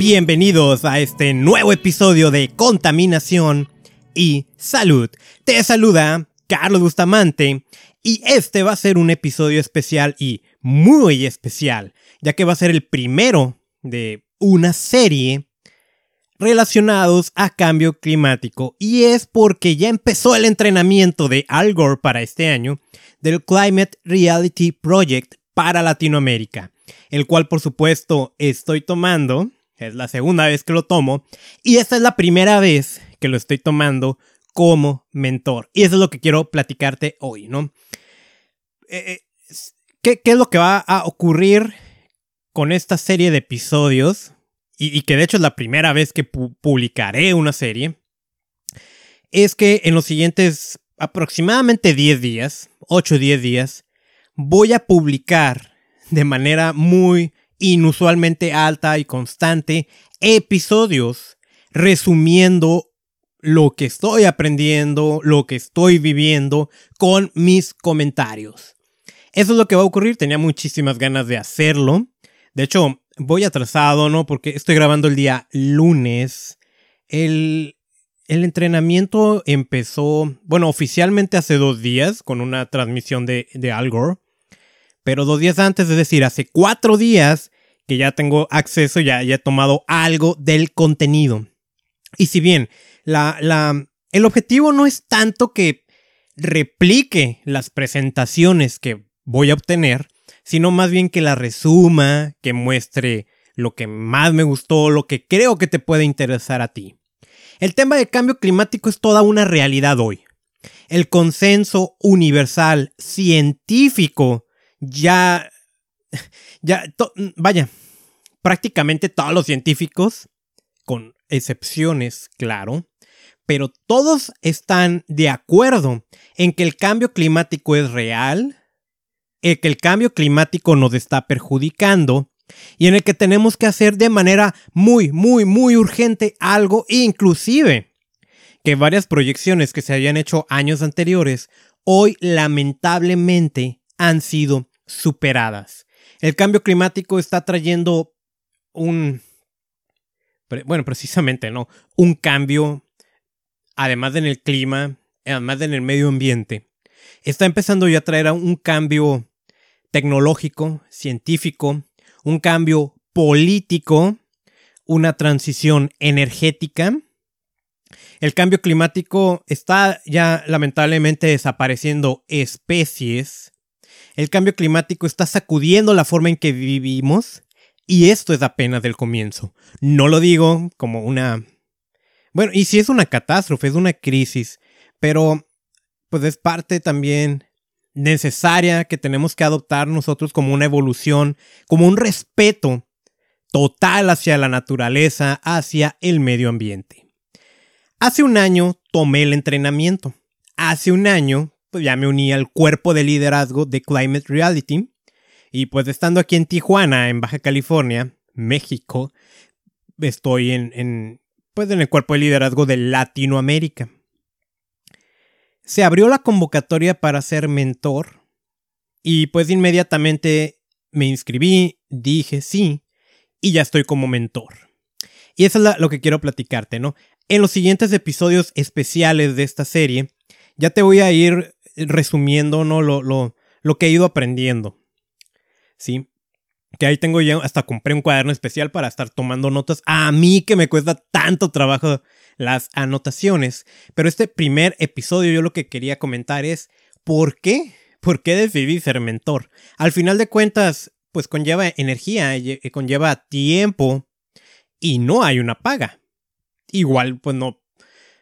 Bienvenidos a este nuevo episodio de Contaminación y Salud. Te saluda Carlos Bustamante y este va a ser un episodio especial y muy especial, ya que va a ser el primero de una serie relacionados a cambio climático y es porque ya empezó el entrenamiento de Al Gore para este año del Climate Reality Project para Latinoamérica, el cual por supuesto estoy tomando, es la segunda vez que lo tomo y esta es la primera vez que lo estoy tomando como mentor y eso es lo que quiero platicarte hoy, ¿no? Eh, eh, ¿qué, ¿Qué es lo que va a ocurrir con esta serie de episodios? y, que de hecho es la primera vez que publicaré una serie, es que en los siguientes aproximadamente 10 días, 8 o 10 días, voy a publicar de manera muy inusualmente alta y constante episodios resumiendo lo que estoy aprendiendo, lo que estoy viviendo con mis comentarios. Eso es lo que va a ocurrir, tenía muchísimas ganas de hacerlo. De hecho, voy atrasado, ¿no? Porque estoy grabando el día lunes. El, el entrenamiento empezó, bueno, oficialmente hace dos días con una transmisión de, de Al Gore. Pero dos días antes, es decir, hace cuatro días que ya tengo acceso, ya, ya he tomado algo del contenido. Y si bien el objetivo no es tanto que replique las presentaciones que voy a obtener, sino más bien que la resuma, que muestre lo que más me gustó, lo que creo que te puede interesar a ti. El tema del cambio climático es toda una realidad hoy. El consenso universal científico ya... ya vaya, prácticamente todos los científicos, con excepciones, claro, pero todos están de acuerdo en que el cambio climático es real, el que el cambio climático nos está perjudicando y en el que tenemos que hacer de manera muy, muy, muy urgente algo, inclusive que varias proyecciones que se habían hecho años anteriores, hoy lamentablemente han sido superadas. El cambio climático está trayendo un... Bueno, precisamente, ¿no? Un cambio, además en el clima, además en el medio ambiente. Está empezando ya a traer un cambio tecnológico, científico, un cambio político, una transición energética. El cambio climático está ya lamentablemente desapareciendo especies. El cambio climático está sacudiendo la forma en que vivimos. Y esto es apenas del comienzo. No lo digo como una... Bueno, y si es una catástrofe, es una crisis, pero pues es parte también necesaria que tenemos que adoptar nosotros como una evolución, como un respeto total hacia la naturaleza, hacia el medio ambiente. Hace un año tomé el entrenamiento. Hace un año pues ya me uní al cuerpo de liderazgo de Climate Reality. Y pues estando aquí en Tijuana, en Baja California, México, estoy en, en, pues en el cuerpo de liderazgo de Latinoamérica se abrió la convocatoria para ser mentor y pues inmediatamente me inscribí, dije sí y ya estoy como mentor. Y eso es lo que quiero platicarte, ¿no? En los siguientes episodios especiales de esta serie ya te voy a ir resumiendo, ¿no? Lo, lo, lo que he ido aprendiendo. ¿Sí? Que ahí tengo ya, hasta compré un cuaderno especial para estar tomando notas. A mí que me cuesta tanto trabajo las anotaciones. Pero este primer episodio yo lo que quería comentar es, ¿por qué? ¿Por qué decidí ser mentor? Al final de cuentas, pues conlleva energía, conlleva tiempo y no hay una paga. Igual, pues no.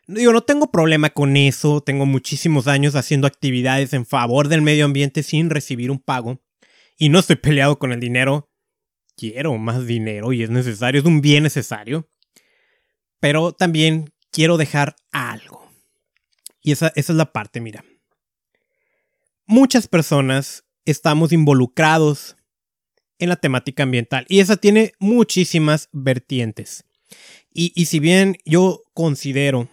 Digo, no tengo problema con eso. Tengo muchísimos años haciendo actividades en favor del medio ambiente sin recibir un pago. Y no estoy peleado con el dinero. Quiero más dinero y es necesario, es un bien necesario. Pero también quiero dejar algo. Y esa, esa es la parte, mira. Muchas personas estamos involucrados en la temática ambiental y esa tiene muchísimas vertientes. Y, y, si bien yo considero,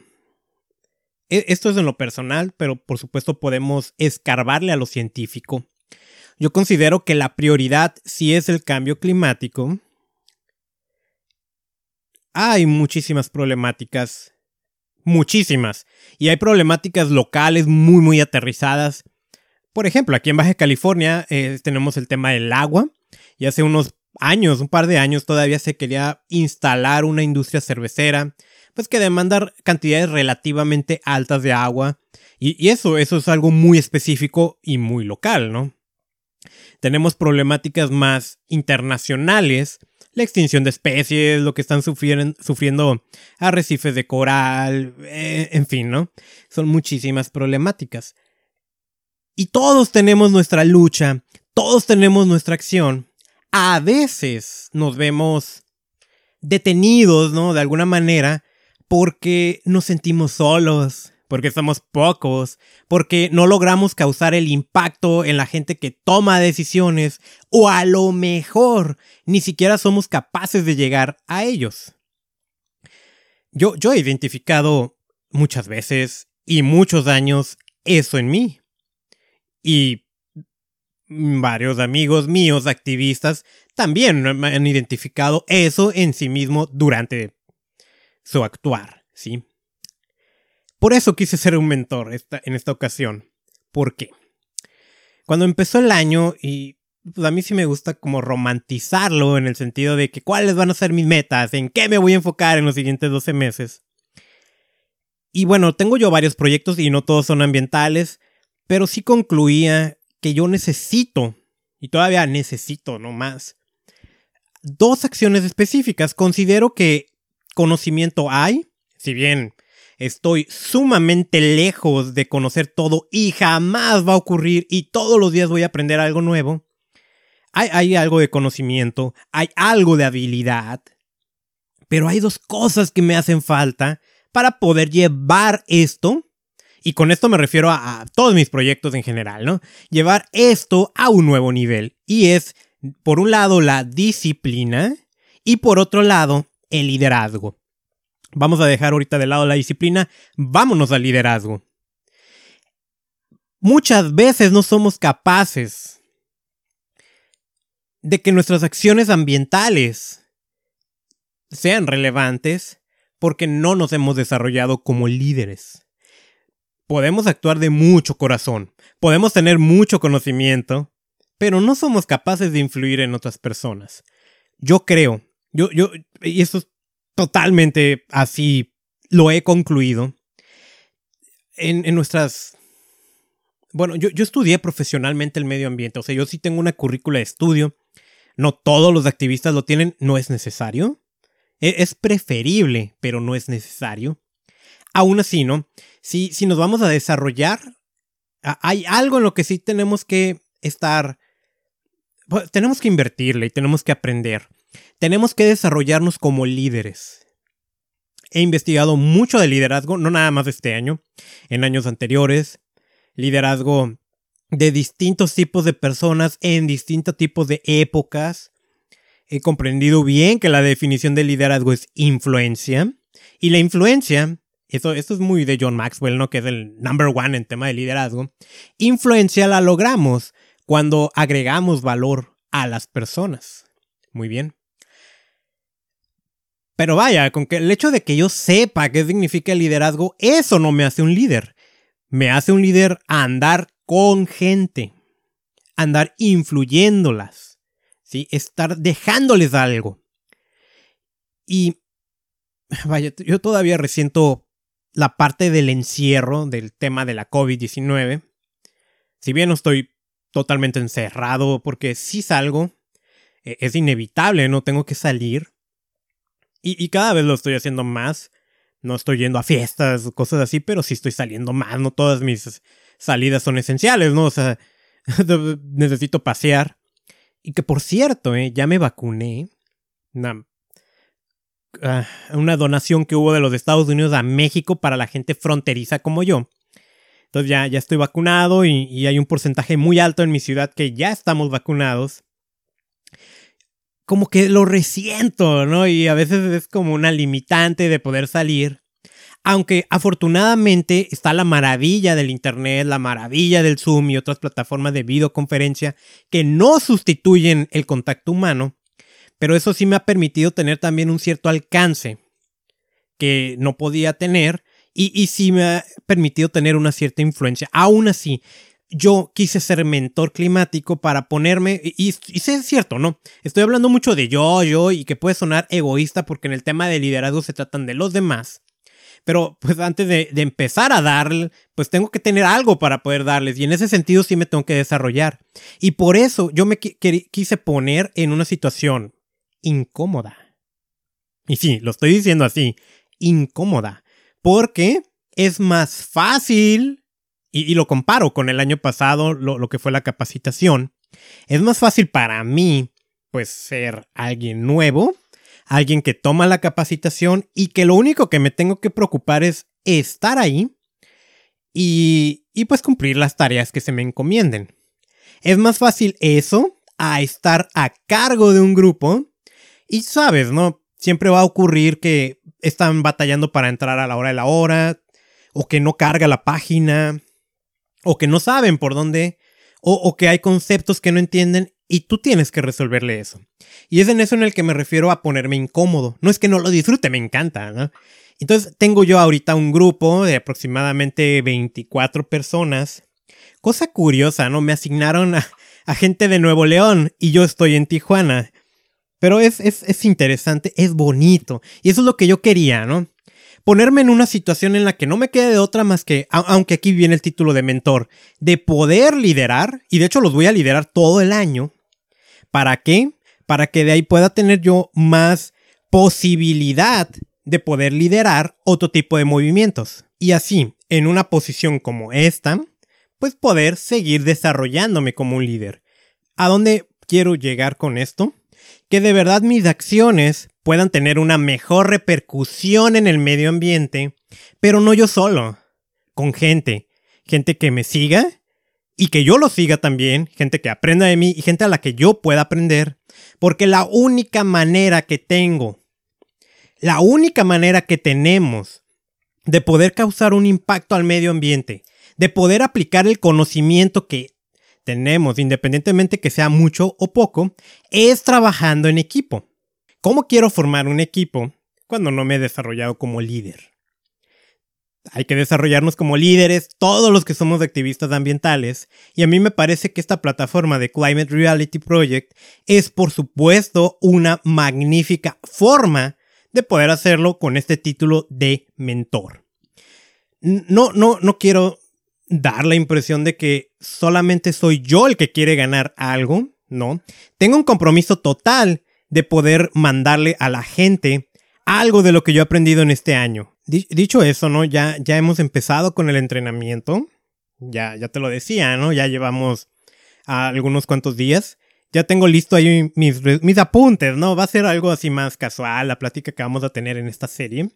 esto es en lo personal, pero por supuesto podemos escarbarle a lo científico, yo considero que la prioridad si es el cambio climático hay muchísimas problemáticas. Muchísimas. Y hay problemáticas locales muy, muy aterrizadas. Por ejemplo, aquí en Baja California eh, tenemos el tema del agua. Y hace unos años, un par de años, todavía se quería instalar una industria cervecera, pues que demanda cantidades relativamente altas de agua. Y, eso, eso es algo muy específico y muy local, ¿no? Tenemos problemáticas más internacionales, la extinción de especies, lo que están sufriendo, arrecifes de coral, eh, en fin, ¿no? Son muchísimas problemáticas. Y todos tenemos nuestra lucha, todos tenemos nuestra acción. A veces nos vemos detenidos, ¿no? De alguna manera, porque nos sentimos solos, porque somos pocos, porque no logramos causar el impacto en la gente que toma decisiones, o a lo mejor ni siquiera somos capaces de llegar a ellos. Yo, yo he identificado muchas veces y muchos años eso en mí. Y varios amigos míos, activistas, también han identificado eso en sí mismo durante su actuar, ¿sí? Por eso quise ser un mentor en esta ocasión. ¿Por qué? Cuando empezó el año, y pues a mí sí me gusta como romantizarlo en el sentido de que cuáles van a ser mis metas, en qué me voy a enfocar en los siguientes 12 meses. Y bueno, tengo yo varios proyectos y no todos son ambientales, pero sí concluía que yo necesito, y todavía necesito, no más, dos acciones específicas. Considero que conocimiento hay, si bien Estoy sumamente lejos de conocer todo y jamás va a ocurrir y todos los días voy a aprender algo nuevo. Hay, algo de conocimiento, hay algo de habilidad, pero hay dos cosas que me hacen falta para poder llevar esto, y con esto me refiero a, a todos mis proyectos en general, ¿no? Llevar esto a un nuevo nivel. Y es, por un lado, la disciplina y por otro lado, el liderazgo. Vamos a dejar ahorita de lado la disciplina, vámonos al liderazgo. Muchas veces no somos capaces de que nuestras acciones ambientales sean relevantes porque no nos hemos desarrollado como líderes. Podemos actuar de mucho corazón, podemos tener mucho conocimiento, pero no somos capaces de influir en otras personas. Yo creo, yo, yo, y esto es totalmente así lo he concluido. En, nuestras... Bueno, yo, estudié profesionalmente el medio ambiente, o sea, yo sí tengo una currícula de estudio. No todos los activistas lo tienen, no es necesario. E, es, preferible, pero no es necesario. Aún así, ¿no? Si, si nos vamos a desarrollar, hay algo en lo que sí tenemos que estar... Pues, tenemos que invertirle y tenemos que aprender. Tenemos que desarrollarnos como líderes. He investigado mucho de liderazgo, no nada más este año, en años anteriores. Liderazgo de distintos tipos de personas en distintos tipos de épocas. He comprendido bien que la definición de liderazgo es influencia. Y la influencia, esto, esto es muy de John Maxwell, ¿no? Que es el number one en tema de liderazgo. Influencia la logramos cuando agregamos valor a las personas. Muy bien. Pero vaya, con que el hecho de que yo sepa qué significa el liderazgo, eso no me hace un líder. Me hace un líder andar con gente, andar influyéndolas, ¿sí? estar dejándoles algo. Y vaya, yo todavía resiento la parte del encierro del tema de la COVID-19. Si bien no estoy totalmente encerrado porque si salgo, e, es inevitable, no tengo que salir y, cada vez lo estoy haciendo más. No estoy yendo a fiestas o cosas así, pero sí estoy saliendo más. No todas mis salidas son esenciales, ¿no? O sea, necesito pasear. Y que por cierto, ¿eh? ya me vacuné. Una, ah, una donación que hubo de los Estados Unidos a México para la gente fronteriza como yo. Entonces ya, ya estoy vacunado y, hay un porcentaje muy alto en mi ciudad que ya estamos vacunados como que lo resiento, ¿no? Y a veces es como una limitante de poder salir. Aunque afortunadamente está la maravilla del Internet, la maravilla del Zoom y otras plataformas de videoconferencia que no sustituyen el contacto humano, pero eso sí me ha permitido tener también un cierto alcance que no podía tener y, y sí me ha permitido tener una cierta influencia. Aún así, yo quise ser mentor climático para ponerme, y, y, es cierto, ¿no? Estoy hablando mucho de yo, yo, y que puede sonar egoísta porque en el tema de liderazgo se tratan de los demás. Pero pues antes de, de empezar a dar, pues tengo que tener algo para poder darles. Y en ese sentido sí me tengo que desarrollar. Y por eso yo me quise poner en una situación incómoda. Y sí, lo estoy diciendo así, incómoda. Porque es más fácil y, lo comparo con el año pasado, lo, que fue la capacitación, es más fácil para mí, pues, ser alguien nuevo, alguien que toma la capacitación y que lo único que me tengo que preocupar es estar ahí y, y pues cumplir las tareas que se me encomienden. Es más fácil eso a estar a cargo de un grupo y sabes, ¿no? Siempre va a ocurrir que están batallando para entrar a la hora de la hora o que no carga la página o que no saben por dónde, o, que hay conceptos que no entienden y tú tienes que resolverle eso. Y es en eso en el que me refiero a ponerme incómodo. No es que no lo disfrute, me encanta, ¿no? Entonces tengo yo ahorita un grupo de aproximadamente 24 personas. Cosa curiosa, ¿no? Me asignaron a, gente de Nuevo León y yo estoy en Tijuana. Pero es, es, es interesante, es bonito. Y eso es lo que yo quería, ¿no? Ponerme en una situación en la que no me quede de otra más que, aunque aquí viene el título de mentor, de poder liderar, y de hecho los voy a liderar todo el año. ¿Para qué? Para que de ahí pueda tener yo más posibilidad de poder liderar otro tipo de movimientos. Y así, en una posición como esta, pues poder seguir desarrollándome como un líder. ¿A dónde quiero llegar con esto? Que de verdad mis acciones puedan tener una mejor repercusión en el medio ambiente, pero no yo solo, con gente, gente que me siga y que yo lo siga también, gente que aprenda de mí y gente a la que yo pueda aprender, porque la única manera que tengo, la única manera que tenemos de poder causar un impacto al medio ambiente, de poder aplicar el conocimiento que tenemos, independientemente que sea mucho o poco, es trabajando en equipo. ¿Cómo quiero formar un equipo cuando no me he desarrollado como líder? Hay que desarrollarnos como líderes, todos los que somos activistas ambientales, y a mí me parece que esta plataforma de Climate Reality Project es por supuesto una magnífica forma de poder hacerlo con este título de mentor. No, no, no quiero dar la impresión de que solamente soy yo el que quiere ganar algo, no. Tengo un compromiso total de poder mandarle a la gente algo de lo que yo he aprendido en este año. Dicho eso, ¿no? Ya, ya hemos empezado con el entrenamiento. Ya, ya te lo decía, ¿no? Ya llevamos algunos cuantos días. Ya tengo listo ahí mis, mis apuntes, ¿no? Va a ser algo así más casual, la plática que vamos a tener en esta serie.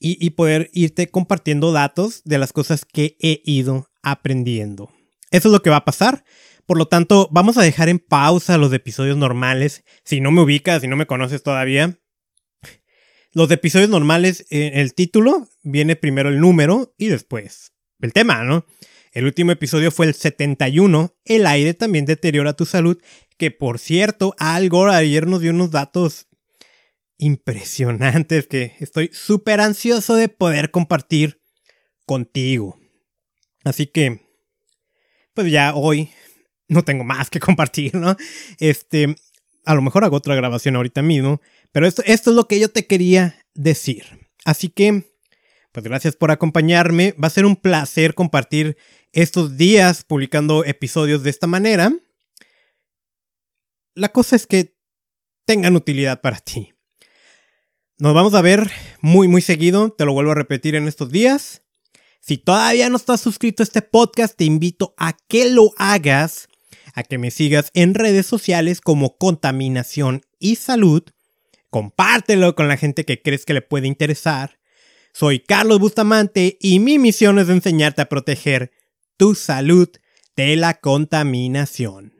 Y, poder irte compartiendo datos de las cosas que he ido aprendiendo. Eso es lo que va a pasar. Por lo tanto, vamos a dejar en pausa los episodios normales. Si no me ubicas, si no me conoces todavía. Los episodios normales, en el título, viene primero el número y después el tema, ¿no? El último episodio fue el 71. El aire también deteriora tu salud. Que por cierto, Al Gore ayer nos dio unos datos impresionantes que estoy súper ansioso de poder compartir contigo. Así que, pues ya hoy no tengo más que compartir, ¿no? Este, a lo mejor hago otra grabación ahorita mismo, pero esto, esto es lo que yo te quería decir. Así que, pues gracias por acompañarme. Va a ser un placer compartir estos días publicando episodios de esta manera. La cosa es que tengan utilidad para ti. Nos vamos a ver muy, muy seguido. Te lo vuelvo a repetir en estos días. Si todavía no estás suscrito a este podcast, te invito a que lo hagas a que me sigas en redes sociales como Contaminación y Salud. Compártelo con la gente que crees que le puede interesar. Soy Carlos Bustamante y mi misión es enseñarte a proteger tu salud de la contaminación.